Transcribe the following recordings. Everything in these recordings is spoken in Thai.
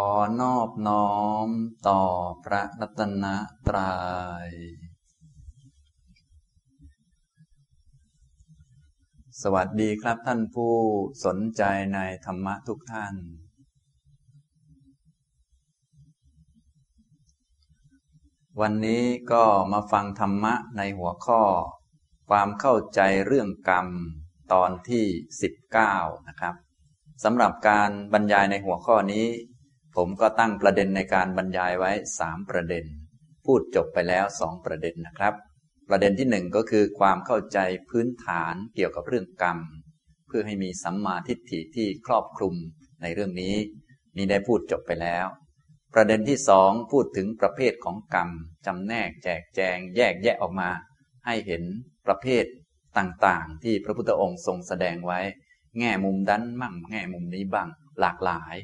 อนอบน้อมต่อพระรัตนตรยัย สวัสดีครับท่านผู้สนใจในธรรมะทุกท่าน วันนี้ก็มาฟังธรรมะในหัวข้อ ความเข้าใจเรื่องกรรมตอนที่ 19 นะครับสำหรับการบรรยายในหัวข้อนี้ ผมก็ตั้งประเด็นในการบรรยายไว้สามประเด็น พูดจบไปแล้วสองประเด็นนะครับ ประเด็นที่หนึ่งก็คือความเข้าใจพื้นฐานเกี่ยวกับเรื่องกรรม เพื่อให้มีสัมมาทิฏฐิที่ครอบคลุมในเรื่องนี้ นี่ได้พูดจบไปแล้ว ประเด็นที่สองพูดถึงประเภทของกรรมจำแนกแจกแจงแยกแยะออกมา ให้เห็นประเภทต่างๆ ที่พระพุทธองค์ทรงแสดงไว้ แง่มุมดันมั่งแง่มุมนี้บ้างหลากหลาย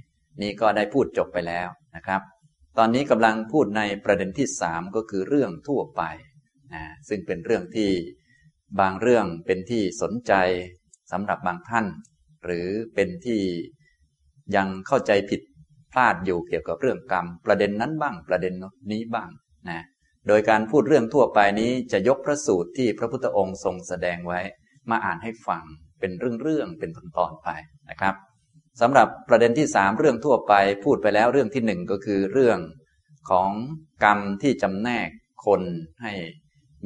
นี่ก็ได้พูดจบไปแล้วนะครับ ตอนนี้กำลังพูดในประเด็นที่สามก็คือเรื่องทั่วไปนะซึ่งเป็นเรื่องที่บางเรื่องเป็นที่สนใจสำหรับบางท่าน หรือเป็นที่ยังเข้าใจผิดพลาดอยู่เกี่ยวกับเรื่องกรรม ประเด็นนั้นบ้างประเด็นนี้บ้างนะโดยการพูดเรื่องทั่วไปนี้จะยกพระสูตรที่พระพุทธองค์ทรงแสดงไว้ มาอ่านให้ฟังเป็นเรื่องๆเป็นตอนๆไปนะครับ สำหรับประเด็นที่สามเรื่องทั่วไปพูดไปแล้วเรื่องที่หนึ่งก็คือเรื่องของกรรมที่จำแนกคนให้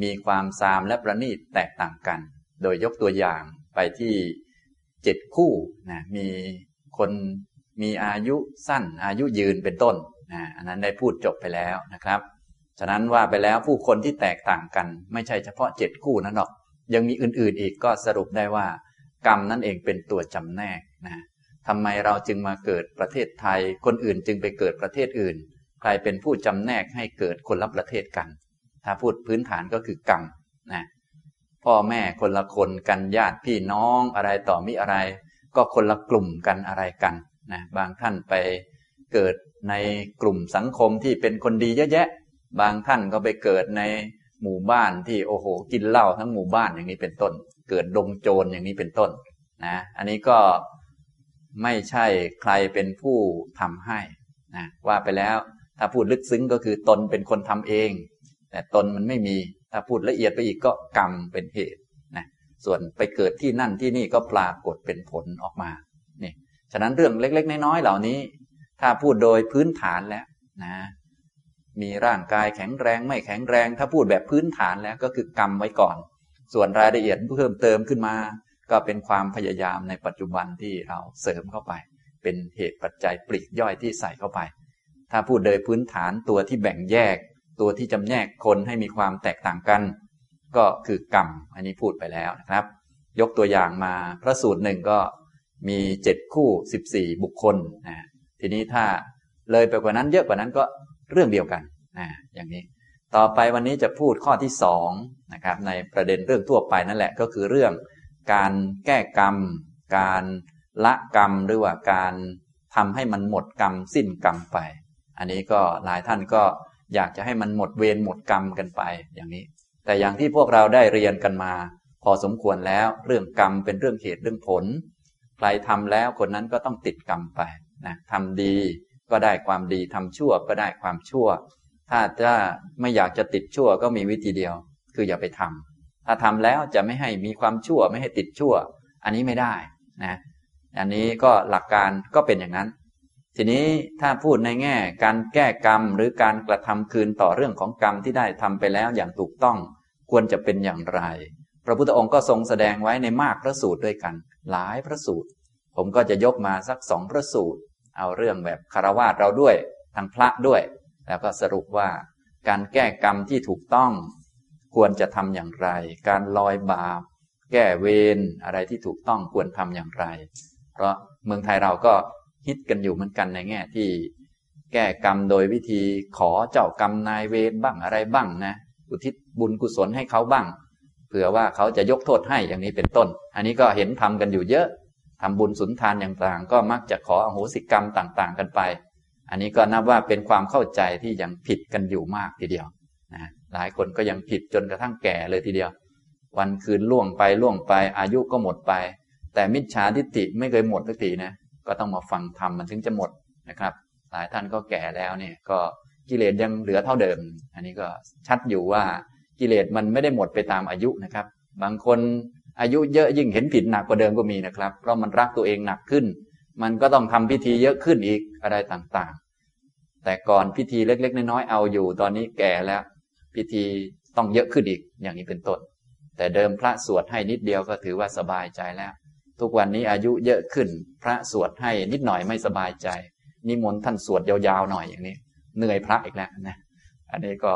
มีความซามและประณีตแตกต่างกัน โดยยกตัวอย่างไปที่เจ็ดคู่นะมีคนมีอายุสั้นอายุยืนเป็นต้นนะอันนั้นได้พูดจบไปแล้วนะครับ ฉะนั้นว่าไปแล้วผู้คนที่แตกต่างกัน ไม่ใช่เฉพาะเจ็ดคู่นั้นหรอก ยังมีอื่นๆอีกก็สรุปได้ว่า กรรมนั่นเองเป็นตัวจำแนกนะ ทำไมเราจึงมาเกิดประเทศไทย คนอื่นจึงไปเกิดประเทศอื่น ใครเป็นผู้จำแนกให้เกิดคนละประเทศกัน ถ้าพูดพื้นฐานก็คือกรรมนะพ่อแม่คนละคนกันญาติพี่น้องอะไรต่อมิอะไร ก็คนละกลุ่มกันอะไรกันนะบางท่านไปเกิดในกลุ่มสังคมที่เป็นคนดีเยอะแยะ บางท่านก็ไปเกิดในหมู่บ้านที่โอ้โหกินเหล้าทั้งหมู่บ้านอย่างนี้เป็นต้น เกิดดงโจรอย่างนี้เป็นต้นนะอันนี้ก็ ไม่ใช่ใครเป็นผู้ทำให้นะว่าไปแล้ว ถ้าพูดลึกซึ้งก็คือตนเป็นคนทำเอง แต่ตนมันไม่มี ถ้าพูดละเอียดไปอีกก็กรรมเป็นเหตุนะส่วนไปเกิดที่นั่นที่นี่ก็ปรากฏเป็นผลออกมานี่ฉะนั้นเรื่องเล็ก ๆ น้อยๆเหล่านี้ ถ้าพูดโดยพื้นฐานแล้วนะมีร่างกายแข็งแรงไม่แข็งแรง ถ้าพูดแบบพื้นฐานแล้วก็คือกรรมไว้ก่อน ส่วนรายละเอียดเพิ่มเติมขึ้นมา ก็เป็นความพยายามในปัจจุบันที่เราเสริมเข้าไป เป็นเหตุปัจจัยปลีกย่อยที่ใส่เข้าไป ถ้าพูดโดยพื้นฐานตัวที่แบ่งแยก ตัวที่จำแนกคนให้มีความแตกต่างกัน ก็คือกรรมอันนี้พูดไปแล้วนะครับ ยกตัวอย่างมาพระสูตรหนึ่งก็มีเจ็ดคู่สิบสี่บุคคลนะทีนี้ถ้าเลยไปกว่านั้นเยอะกว่านั้นก็เรื่องเดียวกันนะอย่างนี้ ต่อไปวันนี้จะพูดข้อที่สองนะครับในประเด็นเรื่องทั่วไปนั่นแหละก็คือเรื่อง การแก้กรรม การละกรรมหรือว่าการทำให้มันหมดกรรมสิ้นกรรมไป อันนี้ก็หลายท่านก็อยากจะให้มันหมดเวรหมดกรรมกันไปอย่างนี้ แต่อย่างที่พวกเราได้เรียนกันมา พอสมควรแล้วเรื่องกรรมเป็นเรื่องเหตุเรื่องผล ใครทำแล้วคนนั้นก็ต้องติดกรรมไปนะทำดีก็ได้ความดีทำชั่วก็ได้ความชั่ว ถ้าจะไม่อยากจะติดชั่วก็มีวิธีเดียว คืออย่าไปทำ ถ้าทำแล้วจะไม่ให้มีความชั่วไม่ให้ติดชั่ว อันนี้ไม่ได้นะอันนี้ก็หลักการก็เป็นอย่างนั้น ทีนี้ถ้าพูดในแง่การแก้กรรมหรือการกระทำคืนต่อเรื่องของกรรมที่ได้ทำไปแล้วอย่างถูกต้องควรจะเป็นอย่างไร พระพุทธองค์ก็ทรงแสดงไว้ในมากพระสูตรด้วยกัน หลายพระสูตร ผมก็จะยกมาสักสองพระสูตร เอาเรื่องแบบคารวาสเราด้วยทางพระด้วย แล้วก็สรุปว่าการแก้กรรมที่ถูกต้อง ควรจะทำอย่างไร การลอยบาป แก้เวรอะไรที่ถูกต้องควรทำอย่างไร เพราะเมืองไทยเราก็ฮิตกันอยู่เหมือนกันในแง่ที่ แก้กรรมโดยวิธีขอเจ้ากรรมนายเวรบ้างอะไรบ้างนะอุทิศบุญกุศลให้เขาบ้าง เผื่อว่าเขาจะยกโทษให้อย่างนี้เป็นต้น อันนี้ก็เห็นทำกันอยู่เยอะทำบุญสุนทานอย่างต่างก็มักจะขออโหสิกรรมต่าง ๆ กันไป อันนี้ก็นับว่าเป็นความเข้าใจที่ยังผิดกันอยู่มากทีเดียว หลายคนก็ยังผิดจนกระทั่งแก่เลยทีเดียว วันคืนล่วงไปล่วงไปอายุก็หมดไป แต่มิจฉาทิฏฐิไม่เคยหมดสักทีนะก็ต้องมาฟังธรรมมันถึงจะหมดนะครับ หลายท่านก็แก่แล้วเนี่ยก็กิเลสยังเหลือเท่าเดิม อันนี้ก็ชัดอยู่ว่ากิเลสมันไม่ได้หมดไปตามอายุนะครับ บางคนอายุเยอะยิ่งเห็นผิดหนักกว่าเดิมก็มีนะครับ เพราะมันรักตัวเองหนักขึ้น มันก็ต้องทำพิธีเยอะขึ้นอีกอะไรต่างๆ แต่ก่อนพิธีเล็ก ๆ น้อยๆเอาอยู่ ตอนนี้แก่แล้ว พิธีต้องเยอะขึ้นอีกอย่างนี้เป็นต้น แต่เดิมพระสวดให้นิดเดียวก็ถือว่าสบายใจแล้ว ทุกวันนี้อายุเยอะขึ้น พระสวดให้นิดหน่อยไม่สบายใจ นิมนต์ท่านสวดยาวๆหน่อยอย่างนี้ เหนื่อยพระอีกแล้วนะอันนี้ก็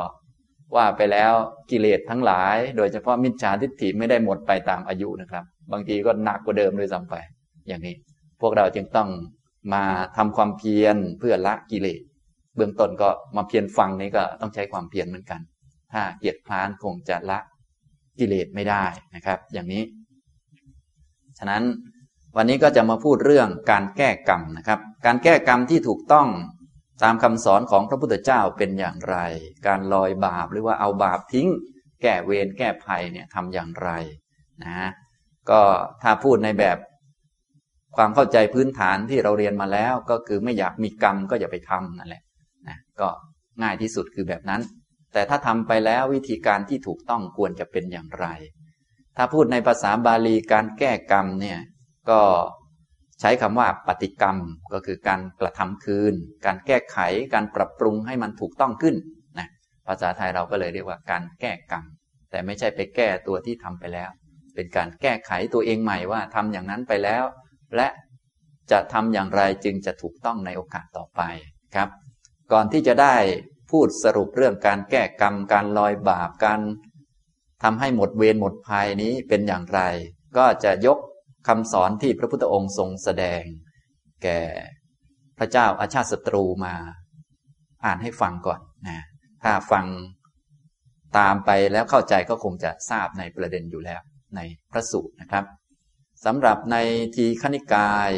ว่าไปแล้วกิเลสทั้งหลาย โดยเฉพาะมิจฉาทิฏฐิไม่ได้หมดไปตามอายุนะครับ บางทีก็หนักกว่าเดิมด้วยซ้ำไป อย่างนี้ พวกเราจึงต้องมาทำความเพียรเพื่อละกิเลสเบื้องต้นก็มาเพียรฟังนี้ก็ต้องใช้ความเพียรเหมือนกัน ถ้าเกียรติพลานคงจะละกิเลสไม่ได้นะครับ อย่างนี้ ฉะนั้นวันนี้ก็จะมาพูดเรื่องการแก้กรรมนะครับ การแก้กรรมที่ถูกต้องตามคำสอนของพระพุทธเจ้าเป็นอย่างไร การลอยบาปหรือว่าเอาบาปทิ้ง แก้เวรแก้ภัยเนี่ยทำอย่างไรนะก็ถ้าพูดในแบบความเข้าใจพื้นฐานที่เราเรียนมาแล้ว ก็คือไม่อยากมีกรรมก็อย่าไปทำนั่นแหละนะก็ง่ายที่สุดคือแบบนั้น แต่ถ้าทำไปแล้ววิธีการที่ถูกต้องควรจะเป็นอย่างไร ถ้าพูดในภาษาบาลีการแก้กรรมเนี่ยก็ใช้คำว่าปฏิกรรมก็คือการกระทำคืน การแก้ไขการปรับปรุงให้มันถูกต้องขึ้นนะภาษาไทยเราก็เลยเรียกว่าการแก้กรรม แต่ไม่ใช่ไปแก้ตัวที่ทำไปแล้ว เป็นการแก้ไขตัวเองใหม่ว่าทำอย่างนั้นไปแล้ว และจะทำอย่างไรจึงจะถูกต้องในโอกาสต่อไปครับ ก่อนที่จะได้ พูดสรุปเรื่องการแก้กรรม การลอยบาปการทำให้หมดเวรหมดภัยนี้เป็นอย่างไร ก็จะยกคำสอนที่พระพุทธองค์ทรงแสดง แก่พระเจ้าอาชาติศัตรูมา อ่านให้ฟังก่อนนะถ้าฟังตามไปแล้วเข้าใจก็คงจะทราบในประเด็นอยู่แล้วในพระสูตรนะครับสำหรับในทีขณิกาย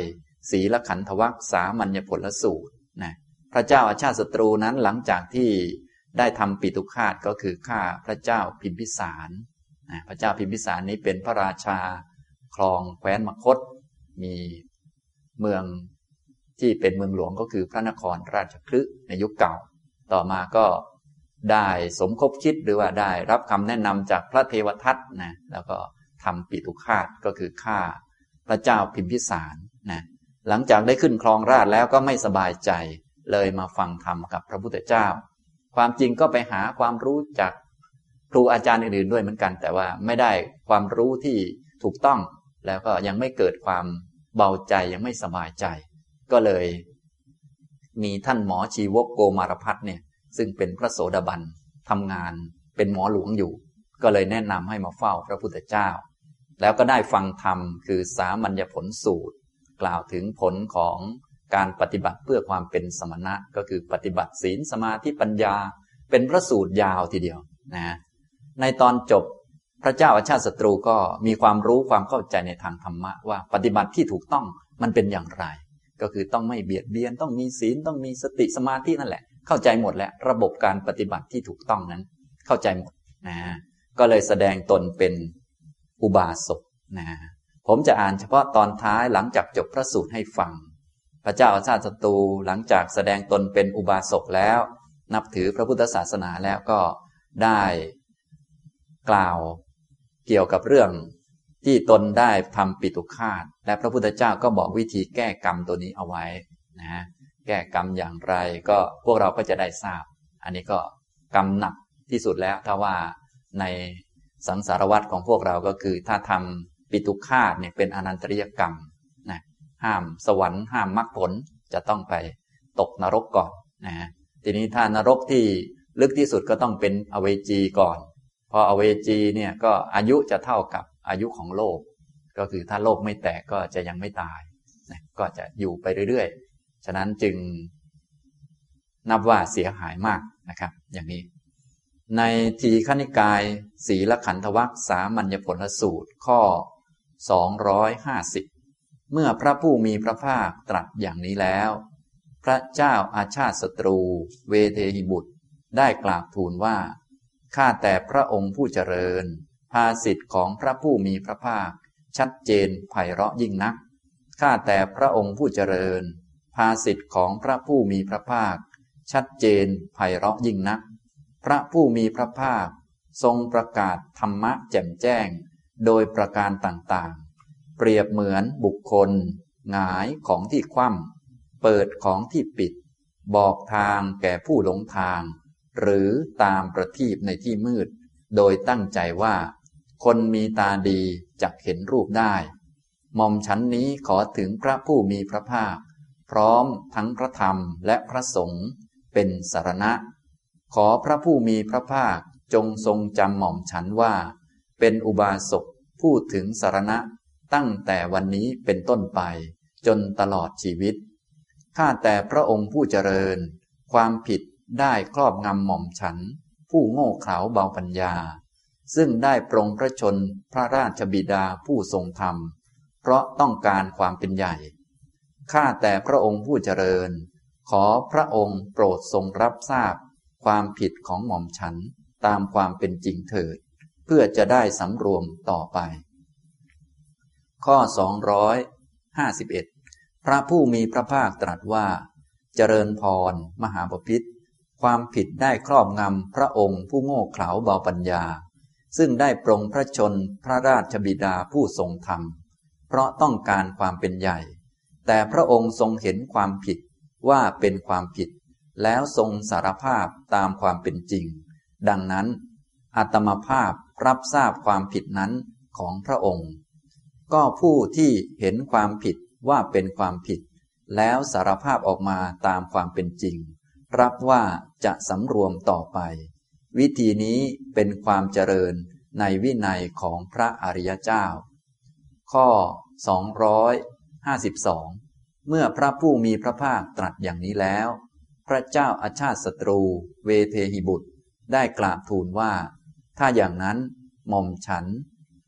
ศีลขันธวัคสามัญญผลสูตร พระเจ้าอาชาติศัตรูนั้นหลังจากที่ได้ทำปิตุคาตก็คือฆ่าพระเจ้าพิมพิสารพระเจ้าพิมพิสารนี้เป็นพระราชาคลองแคว้นมคต มีเมืองที่เป็นเมืองหลวงก็คือพระนครราชคลึในยุคเก่า ต่อมาก็ได้สมคบคิดหรือว่าได้รับคำแนะนำจากพระเทวทัตนะแล้วก็ทำปิตุคาตก็คือฆ่าพระเจ้าพิมพิสารนะหลังจากได้ขึ้นครองราชแล้วก็ไม่สบายใจ เลยมาฟังธรรมกับพระพุทธเจ้า ความจริงก็ไปหาความรู้จากครูอาจารย์อื่นๆด้วยเหมือนกัน แต่ว่าไม่ได้ความรู้ที่ถูกต้อง แล้วก็ยังไม่เกิดความเบาใจยังไม่สบายใจ ก็เลย มีท่านหมอชีวกโกมารพัฒเนี่ย ซึ่งเป็นพระโสดาบันทำงานเป็นหมอหลวงอยู่ ก็เลยแนะนำให้มาเฝ้าพระพุทธเจ้า แล้วก็ได้ฟังธรรมคือสามัญญผลสูตร กล่าวถึงผลของ การปฏิบัติเพื่อความเป็นสมณะก็คือปฏิบัติศีลสมาธิปัญญา เป็นพระสูตรยาวทีเดียวนะในตอนจบพระเจ้าอาชาติศัตรูก็มีความรู้ความเข้าใจในทางธรรมะว่าปฏิบัติที่ถูกต้องมันเป็นอย่างไร ก็คือต้องไม่เบียดเบียนต้องมีศีลต้องมีสติสมาธินั่นแหละ เข้าใจหมดแล้วระบบการปฏิบัติที่ถูกต้องนั้น เข้าใจหมดนะก็เลยแสดงตนเป็นอุบาสกนะผมจะอ่านเฉพาะตอนท้ายหลังจากจบพระสูตรให้ฟัง พระเจ้าอาชาติศัตรูหลังจากแสดงตนเป็นอุบาสกแล้ว นับถือพระพุทธศาสนาแล้วก็ได้กล่าวเกี่ยวกับเรื่องที่ตนได้ทำปิตุคาตและพระพุทธเจ้าก็บอกวิธีแก้กรรมตัวนี้เอาไว้นะแก้กรรมอย่างไรก็พวกเราก็จะได้ทราบ อันนี้ก็กรรมหนักที่สุดแล้วถ้าว่าในสังสารวัตรของพวกเราก็คือถ้าทำปิตุคาตเนี่ยเป็นอนันตริยกรรม ห้ามสวรรค์ห้ามมรรคผลจะต้องไปตกนรกก่อนนะทีนี้ถ้านรกที่ลึกที่สุดก็ต้องเป็นอเวจีก่อน พออเวจีเนี่ยก็อายุจะเท่ากับอายุของโลก ก็คือถ้าโลกไม่แตกก็จะยังไม่ตายนะก็จะอยู่ไปเรื่อยๆ ฉะนั้นจึงนับว่าเสียหายมากนะครับ อย่างนี้ ในทีขณิกายศีละขันธวัคสามัญญผลสูตรข้อ 250 เมื่อพระผู้มีพระภาคตรัสอย่างนี้แล้ว พระเจ้าอาชาติศัตรู เวเทหิบุตร ได้กราบทูลว่าข้าแต่พระองค์ผู้เจริญ ภาสิทธิ์ของพระผู้มีพระภาค ชัดเจนไพเราะยิ่งนักข้าแต่พระองค์ผู้เจริญ ภาสิทธิ์ของพระผู้มีพระภาค ชัดเจนไพเราะยิ่งนัก พระผู้มีพระภาค ทรงประกาศธรรมะแจ่มแจ้ง โดยประการต่าง เปรียบเหมือนบุคคล หงายของที่คว่ำเปิดของที่ปิด บอกทางแก่ผู้หลงทาง หรือตามประทีปในที่มืด โดยตั้งใจว่า คนมีตาดีจักเห็นรูปได้หม่อมฉันนี้ขอถึงพระผู้มีพระภาค พร้อมทั้งพระธรรมและพระสงฆ์เป็นสารณะ ขอพระผู้มีพระภาคจงทรงจำหม่อมฉันว่า เป็นอุบาสกพูดถึงสารณะ ตั้งแต่วันนี้เป็นต้นไป จนตลอดชีวิต ข้าแต่พระองค์ผู้เจริญ ความผิดได้ครอบงำหม่อมฉัน ผู้โง่เขลาเบาปัญญา ซึ่งได้ปรงพระชนพระราชบิดาผู้ทรงธรรม เพราะต้องการความเป็นใหญ่ ข้าแต่พระองค์ผู้เจริญ ขอพระองค์โปรดทรงรับทราบ ความผิดของหม่อมฉันตามความเป็นจริงเถิด เพื่อจะได้สำรวมต่อไป ข้อ 251 พระผู้มีพระภาคตรัสว่า เจริญพร มหาปพิธความผิดได้ครอบงำพระองค์ผู้โง่เขลาเบาปัญญา ซึ่งได้ปรงพระชนพระราชบิดาผู้ทรงธรรม เพราะต้องการความเป็นใหญ่ แต่พระองค์ทรงเห็นความผิดว่าเป็นความผิด แล้วทรงสารภาพตามความเป็นจริง ดังนั้น อัตมภาพรับทราบความผิดนั้นของพระองค์ ก็ผู้ที่เห็นความผิดว่าเป็นความผิด แล้วสารภาพออกมาตามความเป็นจริง รับว่าจะสำรวมต่อไป วิธีนี้เป็นความเจริญในวินัยของพระอริยเจ้า ข้อ 252 เมื่อพระผู้มีพระภาคตรัสอย่างนี้แล้ว พระเจ้าอาชาติศัตรูเวเทหิบุตรได้กราบทูลว่า ถ้าอย่างนั้นหม่อมฉัน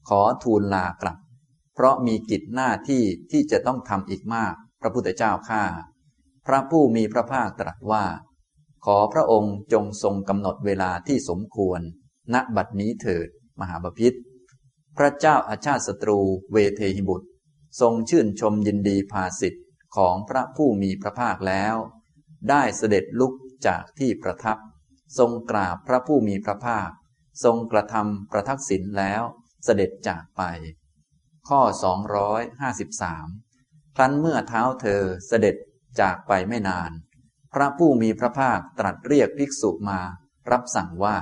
ขอทูลลากลับ เพราะมีกิจหน้าที่ที่จะต้องทำอีกมาก พระพุทธเจ้าข้าพระผู้มีพระภาคตรัสว่า ขอพระองค์จงทรงกำหนดเวลาที่สมควร ณบัดนี้เถิด มหาบพิษพระเจ้าอาชาติศัตรูเวเทหิบุตร ทรงชื่นชมยินดีภาสิทธิ์ของพระผู้มีพระภาคแล้ว ได้เสด็จลุกจากที่ประทับ ทรงกราบพระผู้มีพระภาค ทรงกระทำประทักษิณแล้วเสด็จจากไป ข้อ 253 ครั้นเมื่อเท้าเธอเสด็จจากไปไม่นาน พระผู้มีพระภาคตรัสเรียกภิกษุมา รับสั่งว่า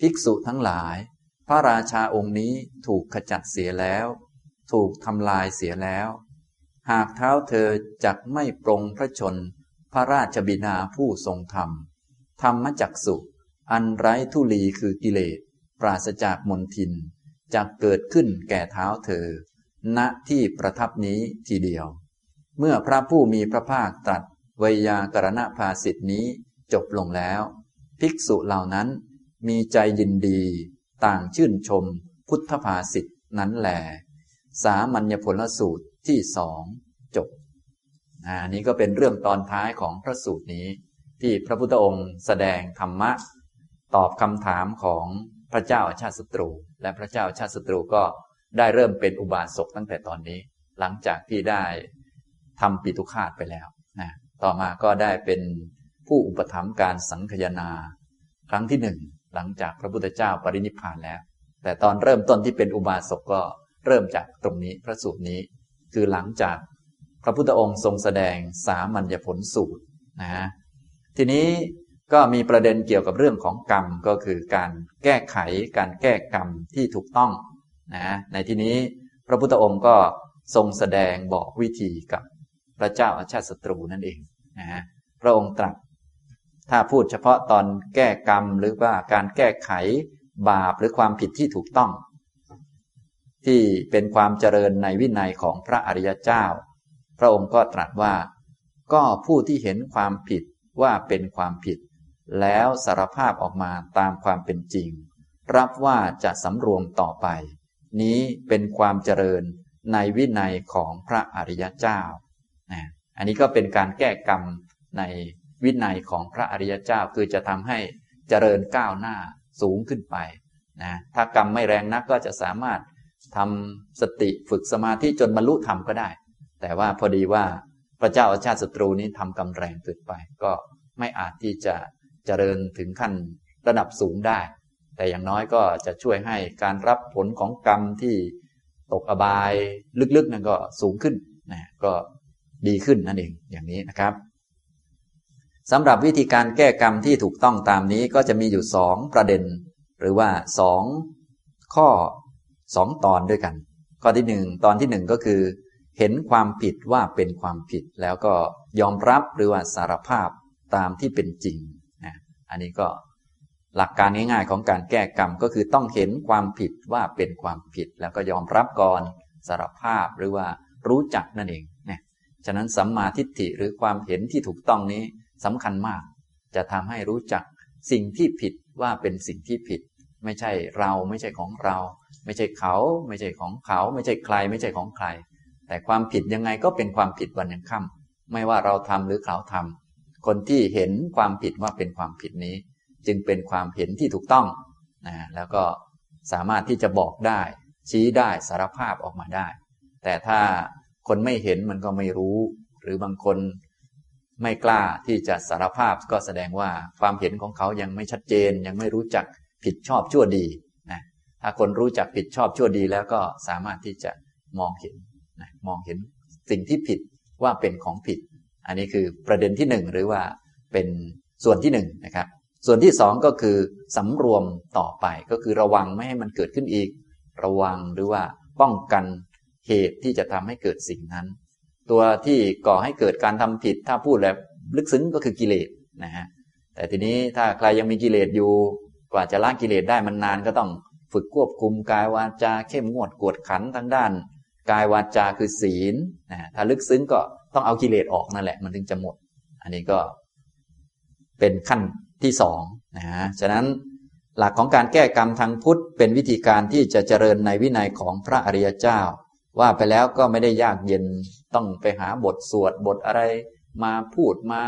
ภิกษุทั้งหลาย พระราชาองค์นี้ถูกขจัดเสียแล้ว ถูกทำลายเสียแล้ว หากเท้าเธอจักไม่ปรงพระชน พระราชบิดาผู้ทรงธรรม ธรรมจักสุอันไร้ทุลีคือกิเลส ปราศจากมนทิน จะเกิดขึ้นแก่เท้าเธอ ณที่ประทับนี้ทีเดียว เมื่อพระผู้มีพระภาคตรัสวยากรณภาสิทธินี้จบลงแล้ว ภิกษุเหล่านั้นมีใจยินดี ต่างชื่นชมพุทธภาสิทธินั้นแหลสามัญญผลสูตรที่สองจบอันนี้ก็เป็นเรื่องตอนท้ายของพระสูตรนี้ ที่พระพุทธองค์แสดงธรรมะ ตอบคำถามของ พระเจ้าอาชาติศัตรู และพระเจ้าอาชาติศัตรูก็ได้เริ่มเป็นอุบาสกตั้งแต่ตอนนี้ หลังจากที่ได้ทำปิตุคาตไปแล้วนะต่อมาก็ได้เป็นผู้อุปถัมภ์การสังคยนา ครั้งที่หนึ่งหลังจากพระพุทธเจ้าปรินิพพานแล้ว แต่ตอนเริ่มต้นที่เป็นอุบาสกก็เริ่มจากตรงนี้พระสูตรนี้ คือหลังจากพระพุทธองค์ทรงแสดงสามัญญผลสูตรนะฮะทีนี้ ก็มีประเด็นเกี่ยวกับเรื่องของกรรมก็คือการแก้ไขการแก้กรรมที่ถูกต้องนะในที่นี้พระพุทธองค์ก็ทรงแสดงบอกวิธีกับพระเจ้าอาชาติศัตรูนั่นเองนะพระองค์ตรัส ถ้าพูดเฉพาะตอนแก้กรรมหรือว่าการแก้ไขบาปหรือความผิดที่ถูกต้อง ที่เป็นความเจริญในวินัยของพระอริยเจ้า พระองค์ก็ตรัสว่า ก็ผู้ที่เห็นความผิดว่าเป็นความผิด แล้วสารภาพออกมาตามความเป็นจริง รับว่าจะสำรวมต่อไป นี้เป็นความเจริญในวินัยของพระอริยเจ้านะอันนี้ก็เป็นการแก้กรรมในวินัยของพระอริยเจ้าคือจะทำให้เจริญก้าวหน้าสูงขึ้นไปนะถ้ากรรมไม่แรงนักก็จะสามารถทำสติฝึกสมาธิจนบรรลุธรรมก็ได้ แต่ว่าพอดีว่าพระเจ้าอาชาติศัตรูนี้ทำกำแรงเกินไป ก็ไม่อาจที่จะ เจริญถึงขั้นระดับสูงได้ แต่อย่างน้อยก็จะช่วยให้การรับผลของกรรมที่ตกอบายลึกๆนั่นก็สูงขึ้นนะก็ดีขึ้นนั่นเองอย่างนี้นะครับสำหรับวิธีการแก้กรรมที่ถูกต้องตามนี้ก็จะมีอยู่สองประเด็น หรือว่าสองข้อสองตอนด้วยกัน ข้อที่หนึ่งตอนที่หนึ่งก็คือ เห็นความผิดว่าเป็นความผิดแล้วก็ยอมรับหรือว่าสารภาพตามที่เป็นจริง อันนี้ก็หลักการง่ายๆของการแก้กรรมก็คือต้องเห็นความผิดว่าเป็นความผิดแล้วก็ยอมรับก่อนสารภาพหรือว่ารู้จักนั่นเองนะฉะนั้นสัมมาทิฏฐิหรือความเห็นที่ถูกต้องนี้สำคัญมาก จะทำให้รู้จักสิ่งที่ผิดว่าเป็นสิ่งที่ผิด ไม่ใช่เราไม่ใช่ของเรา ไม่ใช่เขา ไม่ใช่ของเขา ไม่ใช่ใคร ไม่ใช่ของใคร แต่ความผิดยังไงก็เป็นความผิดวันยังค่ำไม่ว่าเราทำหรือเขาทำ คนที่เห็นความผิดว่าเป็นความผิดนี้ จึงเป็นความเห็นที่ถูกต้องนะแล้วก็สามารถที่จะบอกได้ ชี้ได้สารภาพออกมาได้ แต่ถ้าคนไม่เห็นมันก็ไม่รู้ หรือบางคนไม่กล้าที่จะสารภาพก็แสดงว่าความเห็นของเขายังไม่ชัดเจน ยังไม่รู้จักผิดชอบชั่วดีนะถ้าคนรู้จักผิดชอบชั่วดีแล้วก็สามารถที่จะมองเห็นนะมองเห็นสิ่งที่ผิดว่าเป็นของผิด อันนี้คือประเด็นที่หนึ่งหรือว่าเป็นส่วนที่หนึ่งนะครับ ส่วนที่สองก็คือสำรวมต่อไปก็คือระวังไม่ให้มันเกิดขึ้นอีก ระวังหรือว่าป้องกันเหตุที่จะทำให้เกิดสิ่งนั้น ตัวที่ก่อให้เกิดการทำผิด ถ้าพูดแบบลึกซึ้งก็คือกิเลสนะฮะแต่ทีนี้ถ้าใครยังมีกิเลสอยู่กว่าจะละกิเลสได้มันนานก็ต้องฝึกควบคุมกายวาจาเข้มงวดกวดขันทั้งด้าน กายวาจาคือศีลนะถ้าลึกซึ้งก็ ต้องเอากิเลสออกนั่นแหละ มันถึงจะหมด อันนี้ก็เป็นขั้นที่สองนะฮะฉะนั้นหลักของการแก้กรรมทางพุทธเป็นวิธีการที่จะเจริญในวินัยของพระอริยเจ้า ว่าไปแล้วก็ไม่ได้ยากเย็นต้องไปหาบทสวดบทอะไร มาพูดมา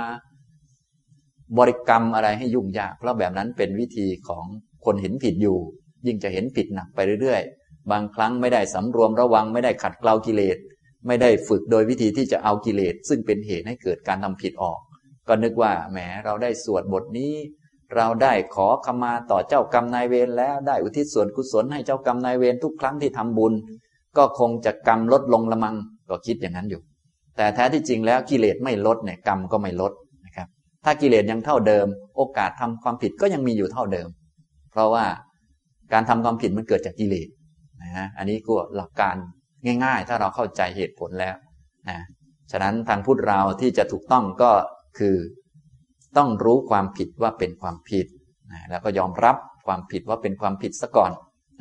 บริกรรมอะไรให้ยุ่งยาก เพราะแบบนั้นเป็นวิธีของคนเห็นผิดอยู่ ยิ่งจะเห็นผิดหนักไปเรื่อยๆ บางครั้งไม่ได้สำรวมระวังไม่ได้ขัดเกลากิเลส ไม่ได้ฝึกโดยวิธีที่จะเอากิเลส ซึ่งเป็นเหตุให้เกิดการทำผิดออก ก็นึกว่าแหมเราได้สวดบทนี้ เราได้ขอขมาต่อเจ้ากรรมนายเวรแล้วได้อุทิศส่วนกุศลให้เจ้ากรรมนายเวรทุกครั้งที่ทำบุญ ก็คงจะกรรมลดลงละมังก็คิดอย่างนั้นอยู่ แต่แท้ที่จริงแล้วกิเลสไม่ลดเนี่ยกรรมก็ไม่ลดนะครับ ถ้ากิเลสยังเท่าเดิม โอกาสทำความผิดก็ยังมีอยู่เท่าเดิม เพราะว่าการทำความผิดมันเกิดจากกิเลสนะฮะอันนี้ก็หลักการ ง่าย ๆ ถ้าเราเข้าใจเหตุผลแล้วนะฉะนั้นทางพุทธเราที่จะถูกต้องก็คือ ต้องรู้ความผิดว่าเป็นความผิดนะแล้วก็ยอมรับความผิดว่าเป็นความผิดซะก่อน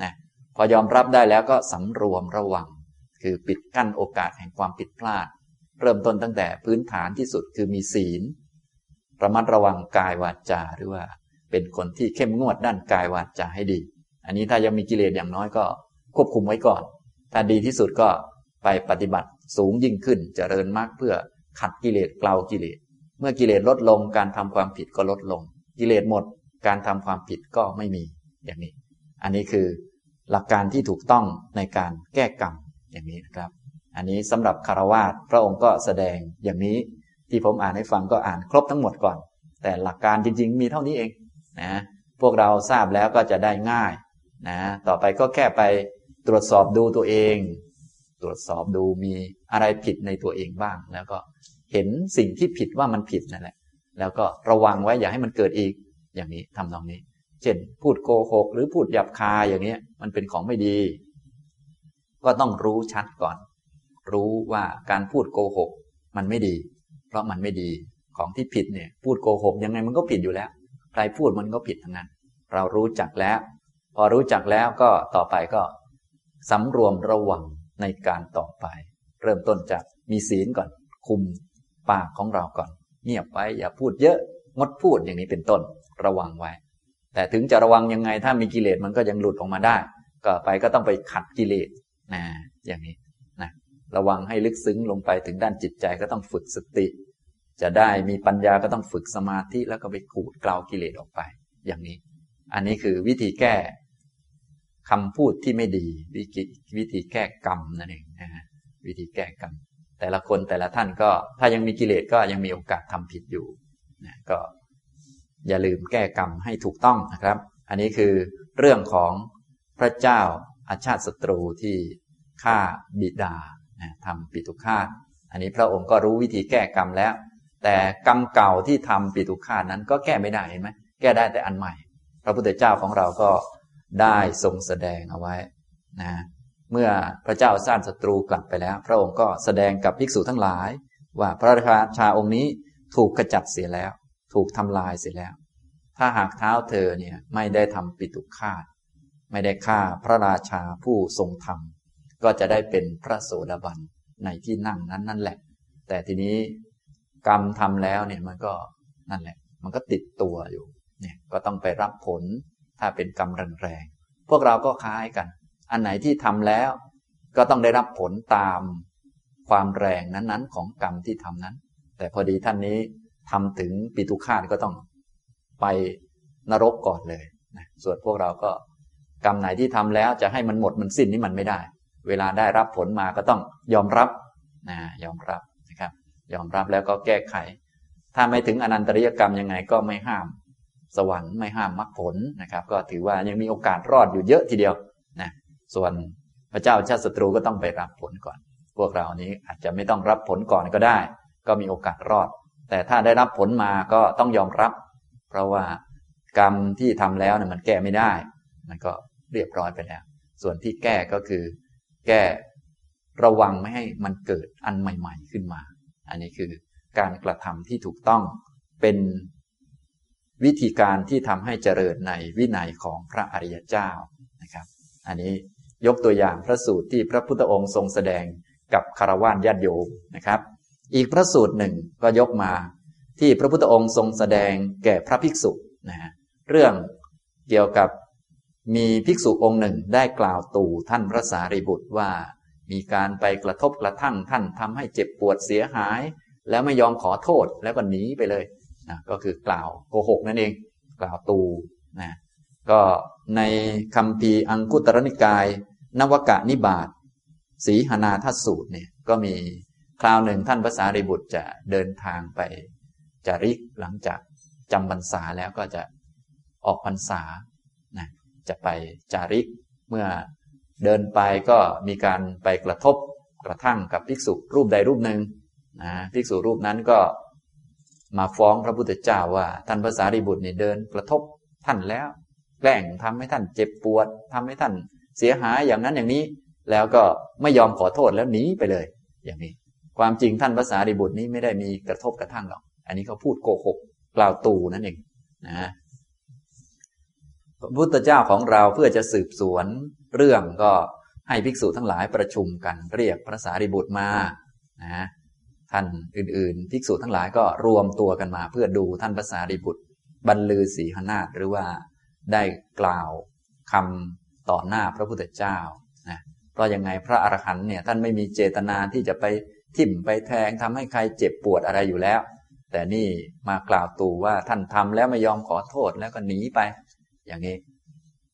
นะพอยอมรับได้แล้วก็สำรวมระวัง คือปิดกั้นโอกาสแห่งความผิดพลาด เริ่มต้นตั้งแต่พื้นฐานที่สุดคือมีศีล ระมัดระวังกายวาจาหรือว่า เป็นคนที่เข้มงวดด้านกายวาจาให้ดี อันนี้ถ้ายังมีกิเลสอย่างน้อยก็ควบคุมไว้ก่อน ถ้าดีที่สุดก็ไปปฏิบัติสูงยิ่งขึ้นจเจริญมากเพื่อขัดกิเลสเกลากิเลส เมื่อกิเลสลดลงการทำความผิดก็ลดลง กิเลสหมดการทำความผิดก็ไม่มีอย่างนี้ อันนี้คือหลักการที่ถูกต้องในการแก้กรรมอย่างนี้นะครับ อันนี้สำหรับคารวาสพระองค์ก็แสดงอย่างนี้ที่ผมอ่านให้ฟังก็อ่านครบทั้งหมดก่อน แต่หลักการจริง ๆ มีเท่านี้เองนะพวกเราทราบแล้วก็จะได้ง่ายนะต่อไปก็แค่ไป ตรวจสอบดูตัวเอง ตรวจสอบดูมีอะไรผิดในตัวเองบ้าง แล้วก็เห็นสิ่งที่ผิดว่ามันผิดนั่นแหละ แล้วก็ระวังไว้อย่าให้มันเกิดอีกอย่างนี้ทำตรงนี้ เช่น พูดโกหกหรือพูดหยาบคายอย่างนี้มันเป็นของไม่ดี ก็ต้องรู้ชัดก่อน รู้ว่าการพูดโกหก มันไม่ดี เพราะมันไม่ดีของที่ผิดเนี่ย พูดโกหกยังไงมันก็ผิดอยู่แล้ว ใครพูดมันก็ผิดทั้งนั้น เรารู้จักแล้ว พอรู้จักแล้วก็ต่อไปก็ สำรวมระวังในการต่อไป เริ่มต้นจากมีศีลก่อน คุมปากของเราก่อน เงียบไว้อย่าพูดเยอะงดพูดอย่างนี้เป็นต้นระวังไว้ แต่ถึงจะระวังยังไงถ้ามีกิเลสมันก็ยังหลุดออกมาได้ ก็ไปก็ต้องไปขัดกิเลสนะอย่างนี้นะระวังให้ลึกซึ้งลงไปถึงด้านจิตใจก็ต้องฝึกสติ จะได้มีปัญญาก็ต้องฝึกสมาธิแล้วก็ไปขูดกล่าวกิเลสออกไป อย่างนี้ อันนี้คือวิธีแก้ คำพูดที่ไม่ดี วิธีวิธีแก้กรรมนั่นเองนะวิธีแก้กรรม แต่ละคนแต่ละท่านก็ถ้ายังมีกิเลสก็ยังมีโอกาสทำผิดอยู่นะก็อย่าลืมแก้กรรมให้ถูกต้องนะครับ อันนี้คือเรื่องของพระเจ้าอาชาติศัตรูที่ฆ่าบิดานะทำปิตุฆาต อันนี้พระองค์ก็รู้วิธีแก้กรรมแล้ว แต่กรรมเก่าที่ทำปิตุฆาตนั้นก็แก้ไม่ได้เห็นไหมแก้ได้แต่อันใหม่ พระพุทธเจ้าของเราก็ ได้ทรงแสดงเอาไว้นะเมื่อพระเจ้าสร้างศัตรูกลับไปแล้ว พระองค์ก็แสดงกับภิกษุทั้งหลาย ว่าพระราชาองค์นี้ถูกกระจัดเสียแล้ว ถูกทำลายเสียแล้ว ถ้าหากเท้าเธอเนี่ยไม่ได้ทำปิตุฆาตไม่ได้ฆ่าพระราชาผู้ทรงธรรม ก็จะได้เป็นพระโสดาบันในที่นั่งนั้นนั่นแหละ แต่ทีนี้กรรมทำแล้วเนี่ยมันก็นั่นแหละ มันก็ติดตัวอยู่เนี่ยก็ต้องไปรับผล ถ้าเป็นกรรมแรงๆพวกเราก็คล้ายกัน อันไหนที่ทำแล้ว ก็ต้องได้รับผลตามความแรงนั้นๆ ของกรรมที่ทำนั้น แต่พอดีท่านนี้ทำถึงปิตุคาตก็ต้องไปนรกก่อนเลยนะส่วนพวกเราก็กรรมไหนที่ทำแล้วจะให้มันหมดมันสิ้นนี่มันไม่ได้ เวลาได้รับผลมาก็ต้องยอมรับนะยอมรับนะครับ ยอมรับแล้วก็แก้ไข ถ้าไม่ถึงอนันตริยกรรมยังไงก็ไม่ห้าม สวรรค์ไม่ห้ามมรรคผลนะครับ ก็ถือว่ายังมีโอกาสรอดอยู่เยอะทีเดียวนะส่วนพระเจ้าชาติศัตรูก็ต้องไปรับผลก่อน พวกเรานี้อาจจะไม่ต้องรับผลก่อนก็ได้ ก็มีโอกาสรอด แต่ถ้าได้รับผลมาก็ต้องยอมรับ เพราะว่ากรรมที่ทำแล้วเนี่ยมันแก้ไม่ได้ มันก็เรียบร้อยไปแล้ว ส่วนที่แก้ก็คือ แก้ระวังไม่ให้มันเกิดอันใหม่ ๆ ขึ้นมา อันนี้คือการกระทำที่ถูกต้องเป็น วิธีการที่ทำให้เจริญในวินัยของพระอริยเจ้านะครับ อันนี้ยกตัวอย่างพระสูตรที่พระพุทธองค์ทรงแสดงกับคารวะญาติโยมนะครับ อีกพระสูตรหนึ่งก็ยกมาที่พระพุทธองค์ทรงแสดงแก่พระภิกษุนะฮะเรื่องเกี่ยวกับมีภิกษุองค์หนึ่งได้กล่าวตู่ท่านพระสารีบุตรว่า มีการไปกระทบกระทั่งท่านทำให้เจ็บปวดเสียหาย แล้วไม่ยอมขอโทษแล้วก็หนีไปเลย นะก็คือกล่าวโกหกนั่นเอง กล่าวตูนะก็ในคำพีอังคุตรนิกาย นวกะนิบาตสีหนาทัสูตรเนี่ยก็มีคราวหนึ่งท่านภาษาริบุตรจะเดินทางไปจาริกหลังจากจำพรรษาแล้วก็จะออกพรรษานะจะไปจาริกเมื่อเดินไปก็มีการไปกระทบกระทั่งกับภิกษุรูปใดรูปหนึ่งนะภิกษุรูปนั้นก็ มาฟ้องพระพุทธเจ้าว่า ท่านภาษาริบุตรเนี่ยเดินกระทบท่านแล้ว แกล้งทำให้ท่านเจ็บปวดทำให้ท่านเสียหายอย่างนั้นอย่างนี้ แล้วก็ไม่ยอมขอโทษแล้วหนีไปเลย อย่างนี้ ความจริงท่านภาษาริบุตรนี้ไม่ได้มีกระทบกระทั่งหรอก อันนี้เขาพูดโกหกกล่าวตูนั่นเองนะพระพุทธเจ้าของเราเพื่อจะสืบสวนเรื่องก็ให้ภิกษุทั้งหลายประชุมกันเรียกพระสารีบุตรมานะ ท่านอื่นๆ ภิกษุทั้งหลายก็รวมตัวกันมาเพื่อดูท่านพระสารีบุตร บรรลือศีหนาฏหรือว่าได้กล่าวคำต่อหน้าพระพุทธเจ้านะเพราะยังไงพระอรหันต์เนี่ยท่านไม่มีเจตนาที่จะไปทิ่มไปแทงทำให้ใครเจ็บปวดอะไรอยู่แล้ว แต่นี่มากล่าวตูว่าท่านทำแล้วไม่ยอมขอโทษแล้วก็หนีไป อย่างนี้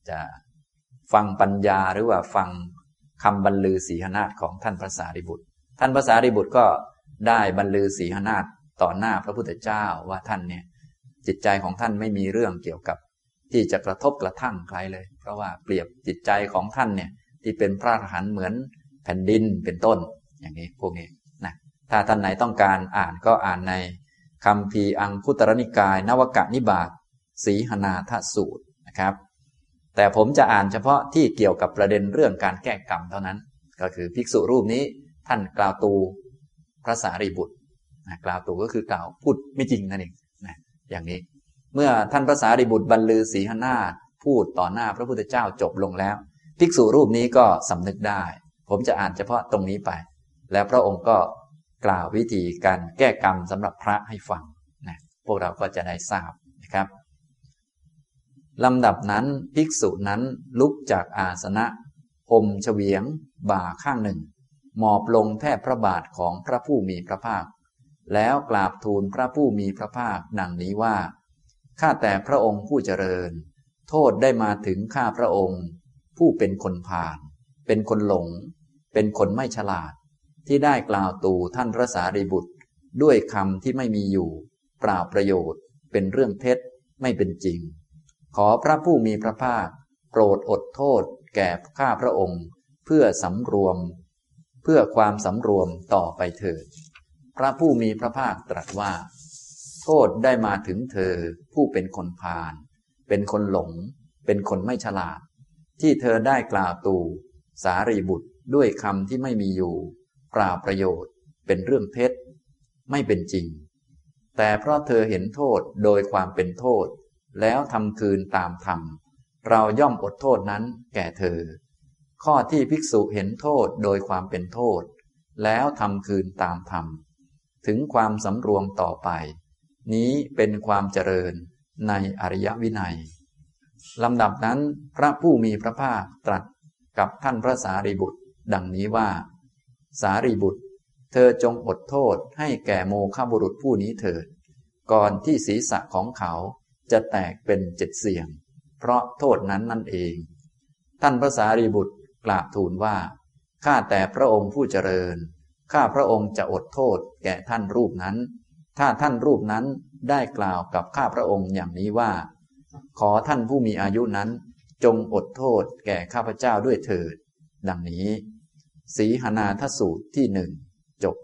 จะฟังปัญญาหรือว่าฟังคำบรรลือศีหนาฏของท่านพระสารีบุตร ท่านพระสารีบุตรก็ ได้บรรลือศีหนาฏต่อหน้าพระพุทธเจ้าว่าท่านเนี่ยจิตใจของท่านไม่มีเรื่องเกี่ยวกับที่จะกระทบกระทั่งใครเลย เพราะว่าเปรียบจิตใจของท่านเนี่ยที่เป็นพระอรหันต์เหมือนแผ่นดินเป็นต้นอย่างนี้พวกนี้นะถ้าท่านไหนต้องการอ่านก็อ่านในคำพีอังคุตรนิกาย นวกะนิบาตสีหนาทสูตรนะครับ แต่ผมจะอ่านเฉพาะที่เกี่ยวกับประเด็นเรื่องการแก้กรรมเท่านั้น ก็คือภิกษุรูปนี้ท่านกล่าวตู พระสารีบุตรนะกล่าวตูก็คือกล่าวพูดไม่จริงนั่นเองนะอย่างนี้ เมื่อท่านพระสารีบุตรบรรลือศีหนาฏพูดต่อหน้าพระพุทธเจ้าจบลงแล้ว ภิกษุรูปนี้ก็สำนึกได้ ผมจะอ่านเฉพาะตรงนี้ไป แล้วพระองค์ก็กล่าววิธีการแก้กรรมสำหรับพระให้ฟังนะพวกเราก็จะได้ทราบนะครับลำดับนั้นภิกษุนั้นลุกจากอาสนะ อมเฉวียง บ่าข้างหนึ่ง หมอบลงแทบพระบาทของพระผู้มีพระภาค แล้วกราบทูลพระผู้มีพระภาคดังนี้ว่า ข้าแต่พระองค์ผู้เจริญ โทษได้มาถึงข้าพระองค์ ผู้เป็นคนผ่าน เป็นคนหลง เป็นคนไม่ฉลาด ที่ได้กล่าวตูท่านพระสารีบุตร ด้วยคำที่ไม่มีอยู่ เปล่าประโยชน์ เป็นเรื่องเท็จไม่เป็นจริง ขอพระผู้มีพระภาค โปรดอดโทษแก่ข้าพระองค์ เพื่อสำรวม เพื่อความสำรวมต่อไปเถิด พระผู้มีพระภาคตรัสว่า โทษได้มาถึงเธอผู้เป็นคนพาลเป็นคนหลง เป็นคนไม่ฉลาด ที่เธอได้กล่าวตูสารีบุตรด้วยคำที่ไม่มีอยู่กล่าประโยชน์ เป็นเรื่องเท็จ ไม่เป็นจริง แต่เพราะเธอเห็นโทษโดยความเป็นโทษ แล้วทำคืนตามธรรม เราย่อมอดโทษนั้นแก่เธอ ข้อที่ภิกษุเห็นโทษโดยความเป็นโทษ แล้วทำคืนตามธรรม ถึงความสำรวมต่อไป นี้เป็นความเจริญในอริยวินัยลำดับนั้นพระผู้มีพระภาคตรัสกับท่านพระสารีบุตร ดังนี้ว่า สารีบุตร เธอจงอดโทษให้แก่โมฆะบุรุษผู้นี้เถิด ก่อนที่ศีรษะของเขาจะแตกเป็นเจ็ดเสียง เพราะโทษนั้นนั่นเอง ท่านพระสารีบุตร กราบทูลว่า ข้าแต่พระองค์ผู้เจริญ ข้าพระองค์จะอดโทษแก่ท่านรูปนั้น ถ้าท่านรูปนั้นได้กล่าวกับข้าพระองค์อย่างนี้ว่า ขอท่านผู้มีอายุนั้น จงอดโทษแก่ข้าพเจ้าด้วยเถิด ดังนี้ สีหนาทสูตรที่หนึ่งจบ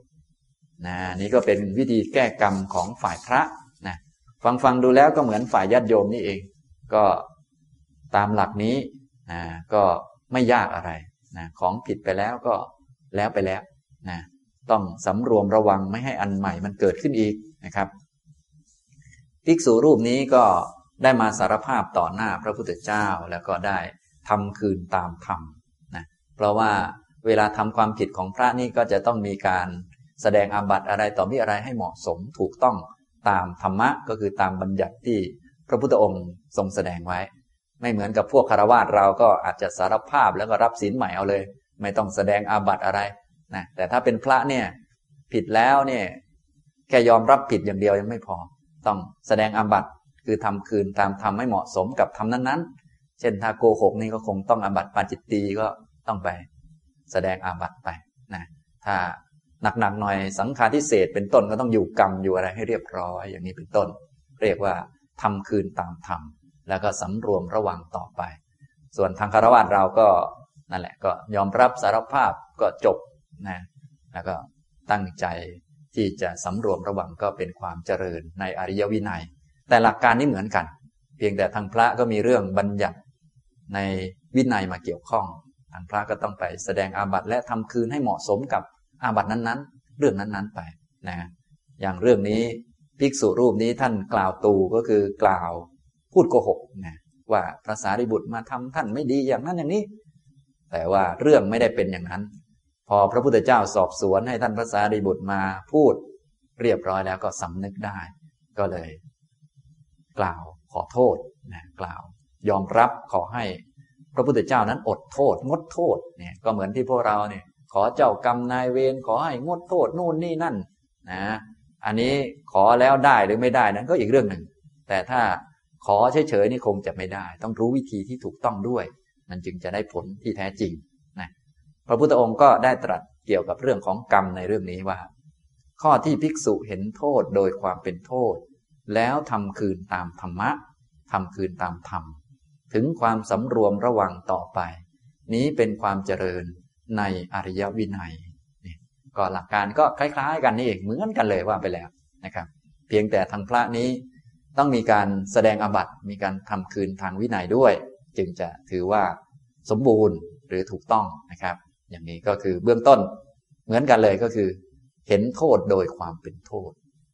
นะนี่ก็เป็นวิธีแก้กรรมของฝ่ายพระนะฟังฟังดูแล้วก็เหมือนฝ่ายญาติโยมนี่เอง ก็ตามหลักนี้นะก็ ไม่ยากอะไรนะของผิดไปแล้วก็แล้วไปแล้วนะต้องสำรวมระวังไม่ให้อันใหม่มันเกิดขึ้นอีกนะครับภิกษุรูปนี้ก็ได้มาสารภาพต่อหน้าพระพุทธเจ้าแล้วก็ได้ทำคืนตามธรรมนะเพราะว่าเวลาทำความผิดของพระนี่ก็จะต้องมีการแสดงอาบัติอะไรต่อมีอะไรให้เหมาะสมถูกต้องตามธรรมะก็คือตามบัญญัติที่พระพุทธองค์ทรงแสดงไว้ ไม่เหมือนกับพวกคารวาสเราก็อาจจะสารภาพแล้วก็รับศีลใหม่เอาเลย ไม่ต้องแสดงอาบัติอะไรนะแต่ถ้าเป็นพระเนี่ยผิดแล้วเนี่ยแค่ยอมรับผิดอย่างเดียวยังไม่พอ ต้องแสดงอาบัติคือทำคืนตามทำให้เหมาะสมกับทำนั้นๆ เช่นถ้าโกหกนี่ก็คงต้องอาบัติปาจิตตีก็ต้องไป แสดงอาบัติไปนะถ้าหนักๆหน่อยสังฆาทิเศษเป็นต้นก็ต้องอยู่กรรมอยู่อะไรให้เรียบร้อยอย่างนี้เป็นต้น เรียกว่าทำคืนตามธรรม แล้วก็สำรวมระวังต่อไป ส่วนทางคารวะเราก็นั่นแหละก็ยอมรับสารภาพก็จบนะแล้วก็ตั้งใจที่จะสำรวมระวังก็เป็นความเจริญในอริยวินัย แต่หลักการนี้เหมือนกัน เพียงแต่ทางพระก็มีเรื่องบัญญัติในวินัยมาเกี่ยวข้อง ทางพระก็ต้องไปแสดงอาบัติและทำคืนให้เหมาะสมกับอาบัตินั้นๆ เรื่องนั้นๆไปนะอย่างเรื่องนี้ภิกษุรูปนี้ท่านกล่าวตูก็คือกล่าว พูดโกหกนะว่าพระสารีบุตรมาทำท่านไม่ดีอย่างนั้นอย่างนี้ แต่ว่าเรื่องไม่ได้เป็นอย่างนั้น พอพระพุทธเจ้าสอบสวนให้ท่านพระสารีบุตรมาพูดเรียบร้อยแล้วก็สำนึกได้ ก็เลย กล่าวขอโทษนะกล่าว ยอมรับขอให้พระพุทธเจ้านั้นอดโทษ งดโทษเนี่ยก็เหมือนที่พวกเราเนี่ยขอเจ้ากรรมนายเวรขอให้งดโทษนู่นนี่นั่นนะอันนี้ขอแล้วได้หรือไม่ได้นั้นก็อีกเรื่องหนึ่ง แต่ถ้า ขอเฉยๆนี่คงจะไม่ได้ ต้องรู้วิธีที่ถูกต้องด้วย มันจึงจะได้ผลที่แท้จริงนะพระพุทธองค์ก็ได้ตรัสเกี่ยวกับเรื่องของกรรมในเรื่องนี้ว่า ข้อที่ภิกษุเห็นโทษโดยความเป็นโทษ แล้วทำคืนตามธรรมะทำคืนตามธรรม ถึงความสำรวมระวังต่อไป นี้เป็นความเจริญในอริยวินัยนี่ก็หลักการก็คล้าย ๆ กันนี่เองเหมือนกันเลยว่าไปแล้วนะครับ เพียงแต่ทางพระนี้ ต้องมีการแสดงอบัติมีการทำคืนทางวินัยด้วย จึงจะถือว่าสมบูรณ์หรือถูกต้องนะครับ อย่างนี้ก็คือเบื้องต้นเหมือนกันเลยก็คือ เห็นโทษโดยความเป็นโทษ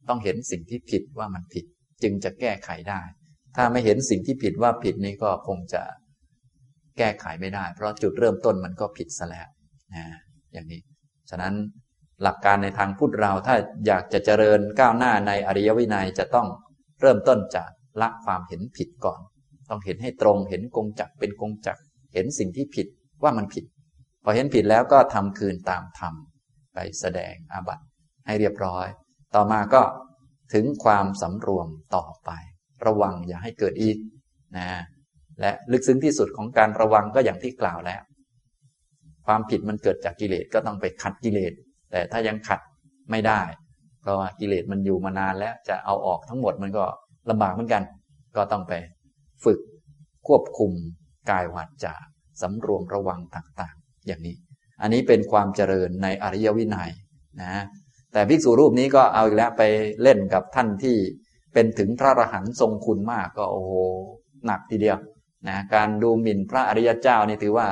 ต้องเห็นสิ่งที่ผิดว่ามันผิด จึงจะแก้ไขได้ ถ้าไม่เห็นสิ่งที่ผิดว่าผิดนี้ก็คงจะแก้ไขไม่ได้ เพราะจุดเริ่มต้นมันก็ผิดซะแล้วนะอย่างนี้ ฉะนั้นหลักการในทางพุทธเราถ้าอยากจะเจริญก้าวหน้าในอริยวินัยจะต้อง เริ่มต้นจากละความเห็นผิดก่อน ต้องเห็นให้ตรงเห็นกงจักเป็นกงจักเห็นสิ่งที่ผิดว่ามันผิด พอเห็นผิดแล้วก็ทำคืนตามธรรมไปแสดงอาบัติให้เรียบร้อย ต่อมาก็ถึงความสำรวมต่อไป ระวังอย่าให้เกิดอีกนะและลึกซึ้งที่สุดของการระวังก็อย่างที่กล่าวแล้ว ความผิดมันเกิดจากกิเลสก็ต้องไปขัดกิเลสแต่ถ้ายังขัดไม่ได้ ราะว่ากิเลสมันอยู่มานานแล้วจะเอาออกทั้งหมดมันก็ลำบากเหมือนกัน ก็ต้องไปฝึกควบคุมกายวาจาสำรวมระวังต่างๆ อย่างนี้ อันนี้เป็นความเจริญในอริยวินัยนะ แต่ภิกษุรูปนี้ก็เอาอีกแล้วไปเล่นกับท่านที่เป็นถึงพระอรหันต์ทรงคุณมากก็โอ้โหหนักทีเดียวนะการดูหมิ่นพระอริยเจ้านี่ถือว่า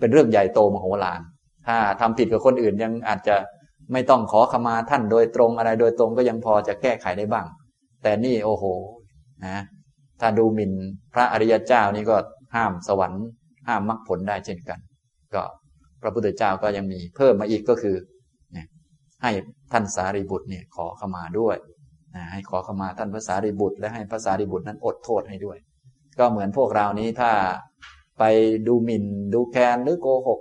เป็นเรื่องใหญ่โตมโหฬารถ้าทำผิดกับคนอื่นยังอาจจะ ไม่ต้องขอขมาท่านโดยตรงอะไรโดยตรงก็ยังพอจะแก้ไขได้บ้าง แต่นี่โอ้โหนะถ้าดูหมิ่นพระอริยเจ้านี่ก็ห้ามสวรรค์ ห้ามมรรคผลได้เช่นกัน ก็พระพุทธเจ้าก็ยังมีเพิ่มมาอีกก็คือให้ท่านสารีบุตรเนี่ยขอขมาด้วยนะให้ขอขมาท่านพระสารีบุตร และให้พระสารีบุตรนั้นอดโทษให้ด้วย ก็เหมือนพวกเรานี้ถ้าไปดูหมิ่น ดูแคลนหรือโกหก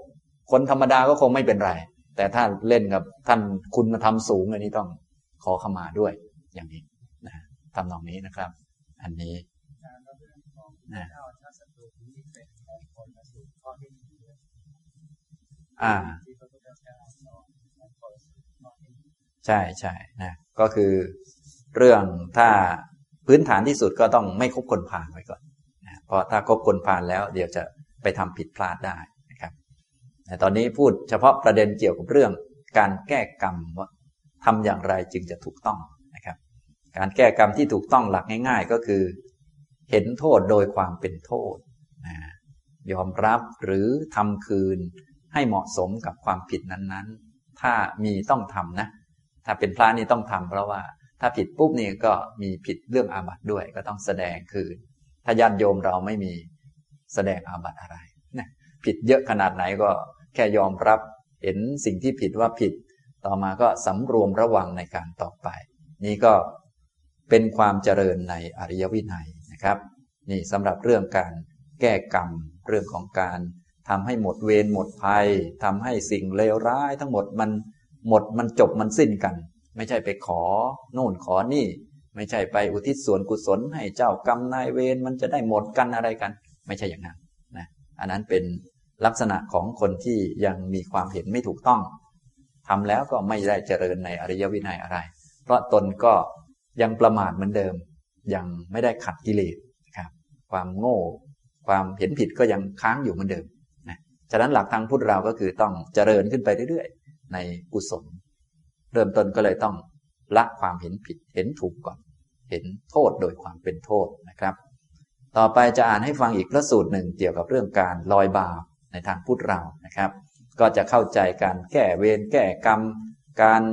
คนธรรมดาก็คงไม่เป็นไร แต่ถ้าเล่นกับท่านคุณธรรมสูงอันนี้ต้องขอขมาด้วยอย่างนี้นะทำนองนี้นะครับ อันนี้นะอ่า ใช่ใช่นะก็คือเรื่องถ้าพื้นฐานที่สุดก็ต้องไม่คบคนผ่านไว้ก่อนนะเพราะถ้าคบคนผ่านแล้ว เดี๋ยวจะไปทำผิดพลาดได้ ต่ตอนนี้พูดเฉพาะประเด็นเกี่ยวกับเรื่องการแก้กรรมว่าทำอย่างไรจึงจะถูกต้องนะครับ การแก้กรรมที่ถูกต้องหลักง่าย ๆ ก็คือ เห็นโทษโดยความเป็นโทษนะยอมรับหรือทำคืนให้เหมาะสมกับความผิดนั้นๆ ถ้ามีต้องทำนะ ถ้าเป็นพระนี่ต้องทำเพราะว่าถ้าผิดปุ๊บนี่ก็มีผิดเรื่องอาบัติด้วย ก็ต้องแสดงคืน ถ้าญาติโยมเราไม่มีแสดงอาบัติอะไรนะผิดเยอะขนาดไหนก็ แค่ยอมรับเห็นสิ่งที่ผิดว่าผิด ต่อมาก็สำรวมระวังในการต่อไป นี่ก็เป็นความเจริญในอริยวินัยนะครับ นี่สำหรับเรื่องการแก้กรรม เรื่องของการทำให้หมดเวรหมดภัยทำให้สิ่งเลวร้ายทั้งหมดมันหมดมันจบมันสิ้นกัน ไม่ใช่ไปขอโน่นขอนี่ ไม่ใช่ไปอุทิศส่วนกุศลให้เจ้ากรรมนายเวรมันจะได้หมดกันอะไรกัน ไม่ใช่อย่างนั้นนะอันนั้นเป็น ลักษณะของคนที่ยังมีความเห็นไม่ถูกต้องทำแล้วก็ไม่ได้เจริญในอริยวินัยอะไร เพราะตนก็ยังประมาทเหมือนเดิม ยังไม่ได้ขัดกิเลสครับความโง่ ความเห็นผิดก็ยังค้างอยู่เหมือนเดิมฉะนั้นหลักทางพุทธเราก็คือต้องเจริญขึ้นไปเรื่อยๆ ในกุศล เริ่มต้นก็เลยต้องละความเห็นผิดเห็นถูกก่อน เห็นโทษโดยความเป็นโทษนะครับ ต่อไปจะอ่านให้ฟังอีกพระสูตรหนึ่งเกี่ยวกับเรื่องการลอยบาป ในทางพุทธเรานะครับ ก็จะเข้าใจการแก้เวรแก้กรรม การ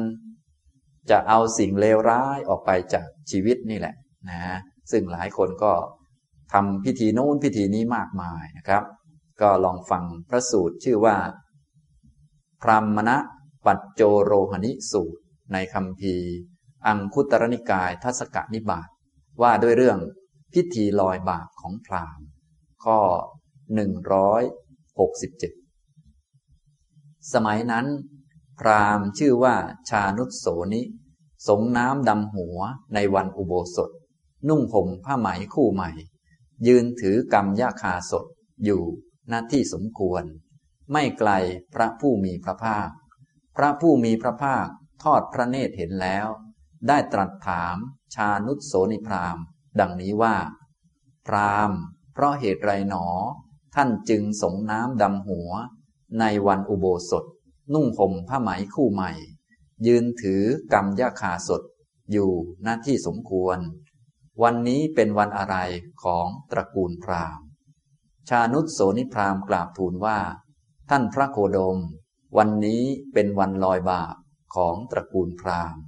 จะเอาสิ่งเลวร้ายออกไปจากชีวิตนี่แหละนะซึ่งหลายคนก็ทำพิธีโน้นพิธีนี้มากมายนะครับ ก็ลองฟังพระสูตรชื่อว่า พรามณะปัจโจโรหณิสูตร ในคำพีอังคุตรนิกายทัศกนิบาตว่าด้วยเรื่องพิธีลอยบาปของพราหมณ์ข้อ 67 สมัยนั้น พราหมณ์ชื่อว่าชานุสโสนิ สงน้ำดำหัวในวันอุโบสถ นุ่งห่มผ้าไหมคู่ใหม่ ยืนถือกรรมยาคาสดอยู่หน้าที่สมควร ไม่ไกลพระผู้มีพระภาค พระผู้มีพระภาคทอดพระเนตรเห็นแล้ว ได้ตรัสถามชานุสโสนิพรามดังนี้ว่า พรามเพราะเหตุไรหนอ ท่านจึงสงน้ำดำหัว ในวันอุโบสถ นุ่งห่มผ้าไหมคู่ใหม่ ยืนถือกรรมยาคาสด อยู่หน้าที่สมควร วันนี้เป็นวันอะไรของตระกูลพรามชานุสโสนิพรามกราบทูลว่า ท่านพระโคดม วันนี้เป็นวันลอยบาปของตระกูลพราหมณ์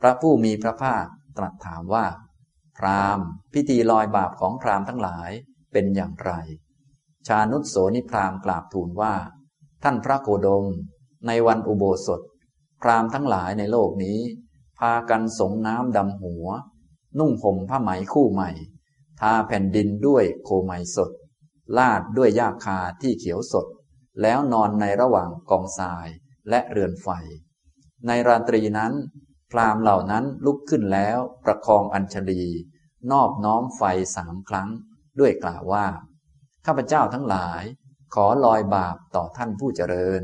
พระผู้มีพระภาคตรัสถามว่า พราหมณ์ พิธีลอยบาปของพราหมณ์ทั้งหลาย เป็นอย่างไร ชานุสโสนิพรามกราบทูลว่า ท่านพระโคดม ในวันอุโบสถ พรามทั้งหลายในโลกนี้ พากันสงน้ำดำหัว นุ่งห่มผ้าไหมคู่ใหม่ ทาแผ่นดินด้วยโคไมสด ลาดด้วยหญ้าคาที่เขียวสด แล้วนอนในระหว่างกองทรายและเรือนไฟ ในราตรีนั้น พรามเหล่านั้นลุกขึ้นแล้วประคองอัญชลี นอบน้อมไฟสามครั้ง ด้วยกล่าวว่า ข้าพเจ้าทั้งหลาย ขอลอยบาปต่อท่านผู้เจริญ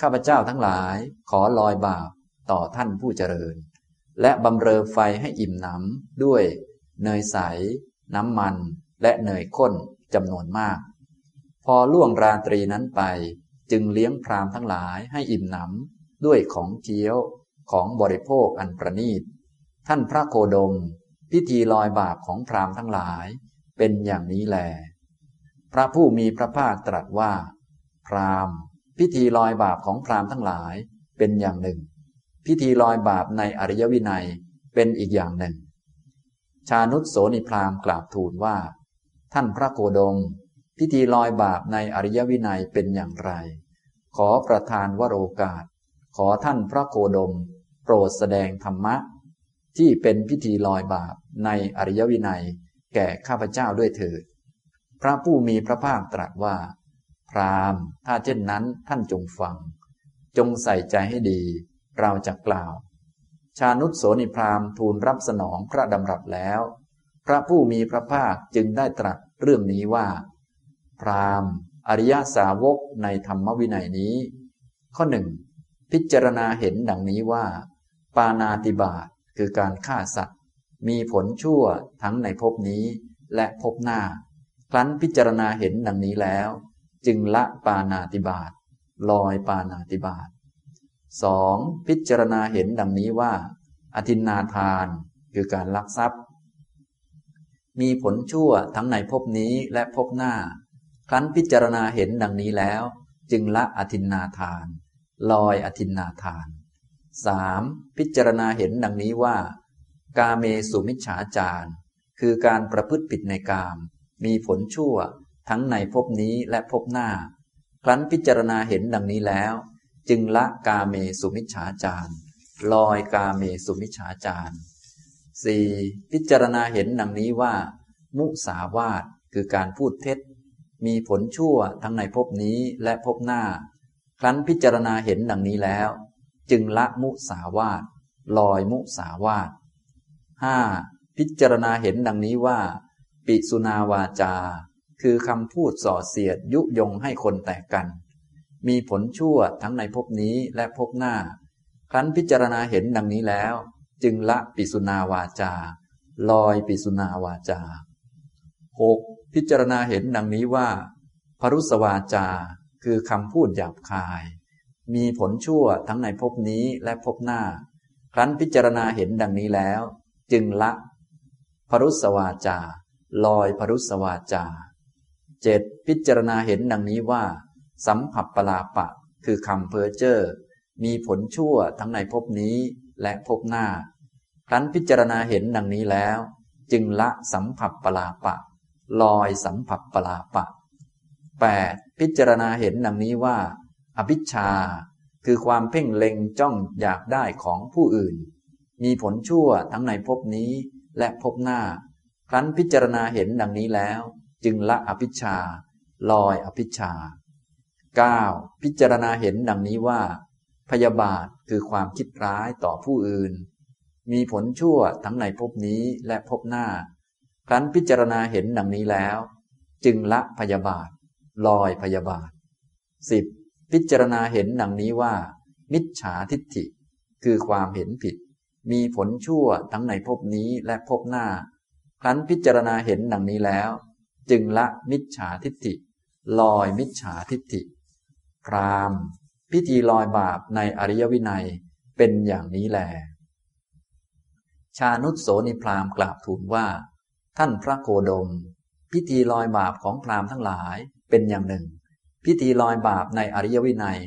ข้าพเจ้าทั้งหลาย ขอลอยบาปต่อท่านผู้เจริญ และบำเรอไฟให้อิ่มหนำด้วย เนยใส น้ำมัน และเนยข้นจำนวนมาก พอล่วงราตรีนั้นไป จึงเลี้ยงพรามทั้งหลายให้อิ่มหนำด้วยของเคี้ยวของบริโภคอันประณีต ท่านพระโคดม พิธีลอยบาปของพรามทั้งหลาย เป็นอย่างนี้แล พระผู้มีพระภาคตรัสว่า พรามพิธีลอยบาปของพรามทั้งหลายเป็นอย่างหนึ่ง พิธีลอยบาปในอริยวินัยเป็นอีกอย่างหนึ่ง ชานุตโสนิพรามกราบทูลว่า ท่านพระโคดม พิธีลอยบาปในอริยวินัยเป็นอย่างไร ขอประทานวโรกาส ขอท่านพระโคดม โปรดแสดงธรรมะ ที่เป็นพิธีลอยบาปในอริยวินัย แก่ข้าพเจ้าด้วยเถิด พระผู้มีพระภาคตรัสว่า พรามถ้าเช่นนั้นท่านจงฟัง จงใส่ใจให้ดี เราจะกล่าว ชานุตโสนิพรามทูลรับสนองพระดำรัสแล้ว พระผู้มีพระภาคจึงได้ตรัสเรื่องนี้ว่า พรามอริยสาวกในธรรมวินัยนี้ ข้อหนึ่งพิจารณาเห็นดังนี้ว่า ปานาติบาตคือการฆ่าสัตว์ มีผลชั่วทั้งในภพนี้และภพหน้า ครั้นพิจารณาเห็นดังนี้แล้ว จึงละปานาติบาตลอยปานาติบาตสองพิจารณาเห็นดังนี้ว่า อธินนาทานคือการลักทรัพย์ มีผลชั่วทั้งในภพนี้และภพหน้า ครั้นพิจารณาเห็นดังนี้แล้ว จึงละอธินนาทาน ลอยอธินนาทานสามพิจารณาเห็นดังนี้ว่า กาเมสุมิจฉาจารคือการประพฤติผิดในกาม มีผลชั่วทั้งในภพนี้และภพหน้า ครั้นพิจารณาเห็นดังนี้แล้ว จึงละกาเมสุมิจฉาจารลอยกาเมสุมิจฉาจารสี่พิจารณาเห็นดังนี้ว่า มุสาวาทคือการพูดเท็จ มีผลชั่วทั้งในภพนี้และภพหน้า ครั้นพิจารณาเห็นดังนี้แล้ว จึงละมุสาวาทลอยมุสาวาท ห้าพิจารณาเห็นดังนี้ว่า ปิสุนาวาจา คือคำพูดส่อเสียดยุยงให้คนแตกกัน มีผลชั่วทั้งในภพนี้และภพหน้า ครั้นพิจารณาเห็นดังนี้แล้ว จึงละปิสุนาวาจา ลอยปิสุนาวาจาหกพิจารณาเห็นดังนี้ว่าพรุสวาจา คือคำพูดหยาบคาย มีผลชั่วทั้งในภพนี้และภพหน้า ครั้นพิจารณาเห็นดังนี้แล้ว จึงละพรุสวาจา ลอยพรุสวาจาเจ็ดพิจารณาเห็นดังนี้ว่า สัมผัสปลาปะ คือคำเพอเจอร์มีผลชั่วทั้งในภพนี้และภพหน้า ครั้นพิจารณาเห็นดังนี้แล้ว จึงละสัมผัสปลาปะ ลอยสัมผัสปลาปะ 8. พิจารณาเห็นดังนี้ว่า อภิชา คือความเพ่งเล็งจ้องอยากได้ของผู้อื่น มีผลชั่วทั้งในภพนี้และภพหน้า ครั้นพิจารณาเห็นดังนี้แล้ว จึงละอภิชา ลอยอภิชา 9. พิจารณาเห็นดังนี้ว่า พยาบาทคือความคิดร้ายต่อผู้อื่น มีผลชั่วทั้งในภพนี้และภพหน้า ครั้นพิจารณาเห็นดังนี้แล้ว จึงละพยาบาท ลอยพยาบาท 10. พิจารณาเห็นดังนี้ว่า มิจฉาทิฏฐิ คือความเห็นผิด มีผลชั่วทั้งในภพนี้และภพหน้า ครั้นพิจารณาเห็นดังนี้แล้ว จึงละมิจฉาทิฏฐิ ลอยมิจฉาทิฏฐิ พรามพิธีลอยบาปในอริยวินัยเป็นอย่างนี้แล ชานุตโสนิพรามกราบทูลว่า ท่านพระโคดม พิธีลอยบาปของพรามทั้งหลายเป็นอย่างหนึ่ง พิธีลอยบาปในอริยวินัย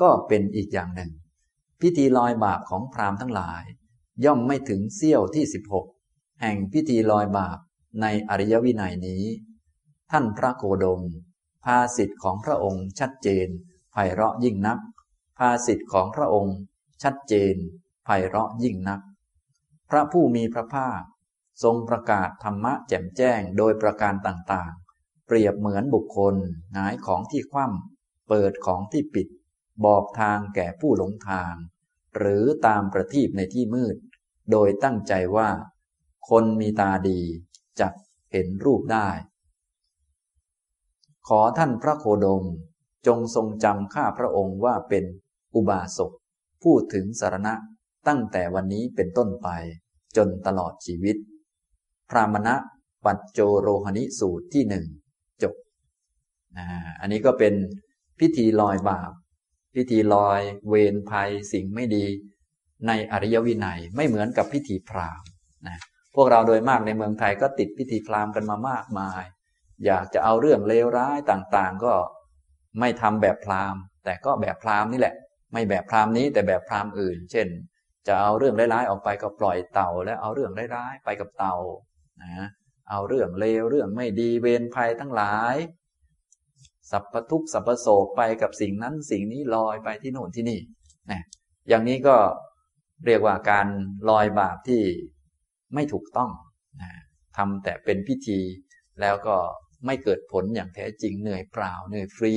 ก็เป็นอีกอย่างหนึ่ง พิธีลอยบาปของพรามทั้งหลาย ย่อมไม่ถึงเสี้ยวที่สิบหกแห่งพิธีลอยบาปในอริยวินัยนี้ ท่านพระโคดม ภาสิทธิ์ของพระองค์ชัดเจนไพเราะยิ่งนัก ภาสิทธิ์ของพระองค์ ชัดเจนไพเราะยิ่งนัก พระผู้มีพระภาค ทรงประกาศธรรมะแจ่มแจ้งโดยประการต่างๆ เปรียบเหมือนบุคคลหงายของที่คว่ำเปิดของที่ปิด บอกทางแก่ผู้หลงทาง หรือตามประทีปในที่มืด โดยตั้งใจว่า คนมีตาดีจะเห็นรูปได้ ขอท่านพระโคดมจงทรงจำข้าพระองค์ว่าเป็นอุบาสกพูดถึงสารณะตั้งแต่วันนี้เป็นต้นไป จนตลอดชีวิต พรามณะปัจโจโรหณิสูตรที่หนึ่งจบ อันนี้ก็เป็นพิธีลอยบาป พิธีลอย เวรภัยสิ่งไม่ดี ในอริยวินัยไม่เหมือนกับพิธีพราหมณ์นะพวกเราโดยมากในเมืองไทยก็ติดพิธีพราหมณ์กันมามากมาย อยากจะเอาเรื่องเลวร้ายต่างๆ ก็ไม่ทำแบบพราหมณ์ แต่ก็แบบพราหมณ์นี่แหละ ไม่แบบพราหมณ์นี้แต่แบบพราหมณ์อื่น เช่น จะเอาเรื่องร้ายๆออกไปก็ปล่อยเต่า แล้วเอาเรื่องร้ายๆไปกับเต่านะเอาเรื่องเลวเรื่องไม่ดีเวรภัยทั้งหลาย สัพพทุกสัพพโศกไปกับสิ่งนั้นสิ่งนี้ลอยไปที่โน่นที่นี่นะอย่างนี้ก็เรียกว่าการลอยบาปที่ไม่ถูกต้องนะทำแต่เป็นพิธี แล้วก็ไม่เกิดผลอย่างแท้จริงเหนื่อยเปล่าเหนื่อยฟรี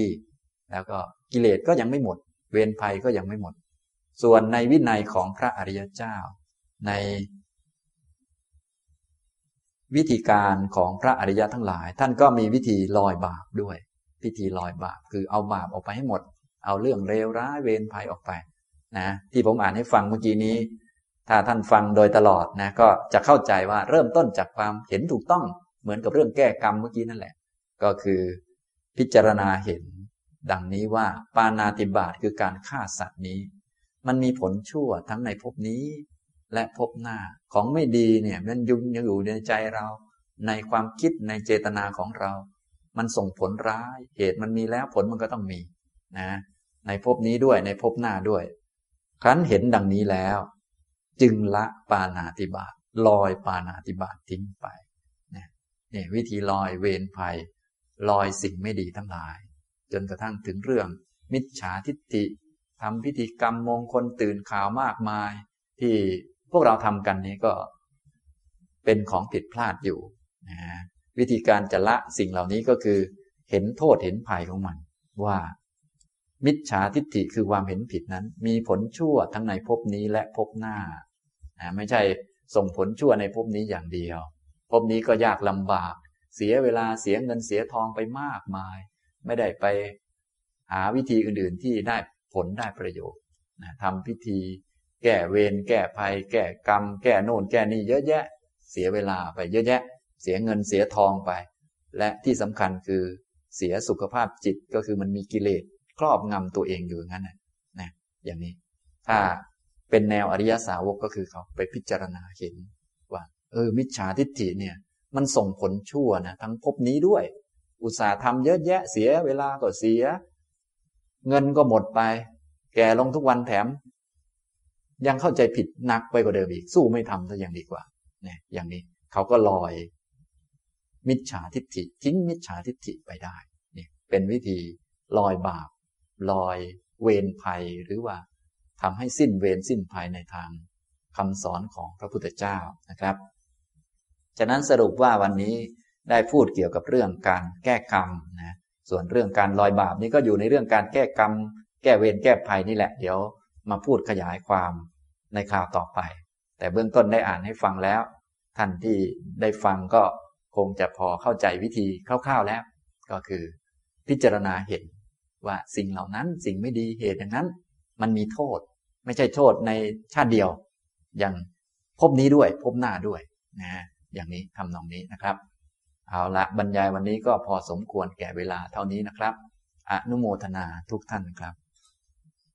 แล้วก็กิเลสก็ยังไม่หมด เวรภัยก็ยังไม่หมด ส่วนในวินัยของพระอริยเจ้า ในวิธีการของพระอริยะทั้งหลาย ท่านก็มีวิธีลอยบาปด้วย พิธีลอยบาป คือเอาบาปออกไปให้หมด เอาเรื่องเลวร้ายเวรภัยออกไปนะที่ผมอ่านให้ฟังเมื่อกี้นี้ ถ้าท่านฟังโดยตลอดนะก็จะเข้าใจว่าเริ่มต้นจากความเห็นถูกต้องเหมือนกับเรื่องแก้กรรมเมื่อกี้นั่นแหละ ก็คือพิจารณาเห็นดังนี้ว่าปานาติบาตคือการฆ่าสัตว์นี้ มันมีผลชั่วทั้งในภพนี้ และภพหน้าของไม่ดีเนี่ยมันยุ่งยังอยู่ในใจเรา ในความคิดในเจตนาของเรา มันส่งผลร้าย เหตุมันมีแล้วผลมันก็ต้องมีนะ ในภพนี้ด้วยในภพหน้าด้วย ครั้นเห็นดังนี้แล้ว จึงละปานาติบาตลอยปานาติบาตทิ้งไปนี่วิธีลอยเวรภัย ลอยสิ่งไม่ดีทั้งหลาย จนกระทั่งถึงเรื่อง มิจฉาทิฏฐิทำพิธีกรรมมงคลตื่นข่าวมากมาย ที่พวกเราทำกันนี้ก็เป็นของผิดพลาดอยู่นะ วิธีการจะละสิ่งเหล่านี้ก็คือ เห็นโทษเห็นภัยของมัน ว่า มิจฉาทิฏฐิคือความเห็นผิดนั้น มีผลชั่วทั้งในภพนี้และภพหน้าไม่ใช่ส่งผลชั่วในภพนี้อย่างเดียวภพนี้ก็ยากลำบาก เสียเวลาเสียเงินเสียทองไปมากมาย ไม่ได้ไปหาวิธีอื่นๆที่ได้ผลได้ประโยชน์ทำพิธีแก้เวรแก้ภัย แก้กรรม แก้โน่นแก้นี่เยอะแยะ เสียเวลาไปเยอะแยะ เสียเงินเสียทองไป และที่สำคัญคือเสียสุขภาพจิตก็คือมันมีกิเลสครอบงำตัวเองอยู่งั้นนะนะอย่างนี้ ถ้าเป็นแนวอริยสาวกก็คือเขาไปพิจารณาเห็นว่า เออ มิจฉาทิฏฐิเนี่ย มันส่งผลชั่วนะทั้งภพนี้ด้วย อุตสาห์ทำเยอะแยะเสียเวลาก็เสีย เงินก็หมดไป แก่ลงทุกวันแถม ยังเข้าใจผิดหนักไปกว่าเดิมอีก สู้ไม่ทำซะอย่างดีกว่าเนี่ยอย่างนี้ เขาก็ลอย มิจฉาทิฏฐิ ทิ้งมิจฉาทิฏฐิไปได้เนี่ยเป็นวิธีลอยบาป ลอยเวรภัยหรือว่าทำให้สิ้นเวรสิ้นภัยในทางคำสอนของพระพุทธเจ้านะครับ ฉะนั้นสรุปว่าวันนี้ได้พูดเกี่ยวกับเรื่องการแก้กรรมนะส่วนเรื่องการลอยบาปนี้ก็อยู่ในเรื่องการแก้กรรม แก้เวรแก้ภัยนี่แหละ เดี๋ยวมาพูดขยายความในข่าวต่อไป แต่เบื้องต้นได้อ่านให้ฟังแล้ว ท่านที่ได้ฟังก็ คงจะพอเข้าใจวิธีคร่าวๆแล้ว ก็คือ พิจารณาเห็นว่าสิ่งเหล่านั้นสิ่งไม่ดีเหตุอย่างนั้น มันมีโทษ ไม่ใช่โทษในชาติเดียว อย่างพบนี้ด้วยพบหน้าด้วยนะอย่างนี้ทำนองนี้นะครับ เอาละบรรยายวันนี้ก็พอสมควรแก่เวลาเท่านี้นะครับ อนุโมทนาทุกท่านครับ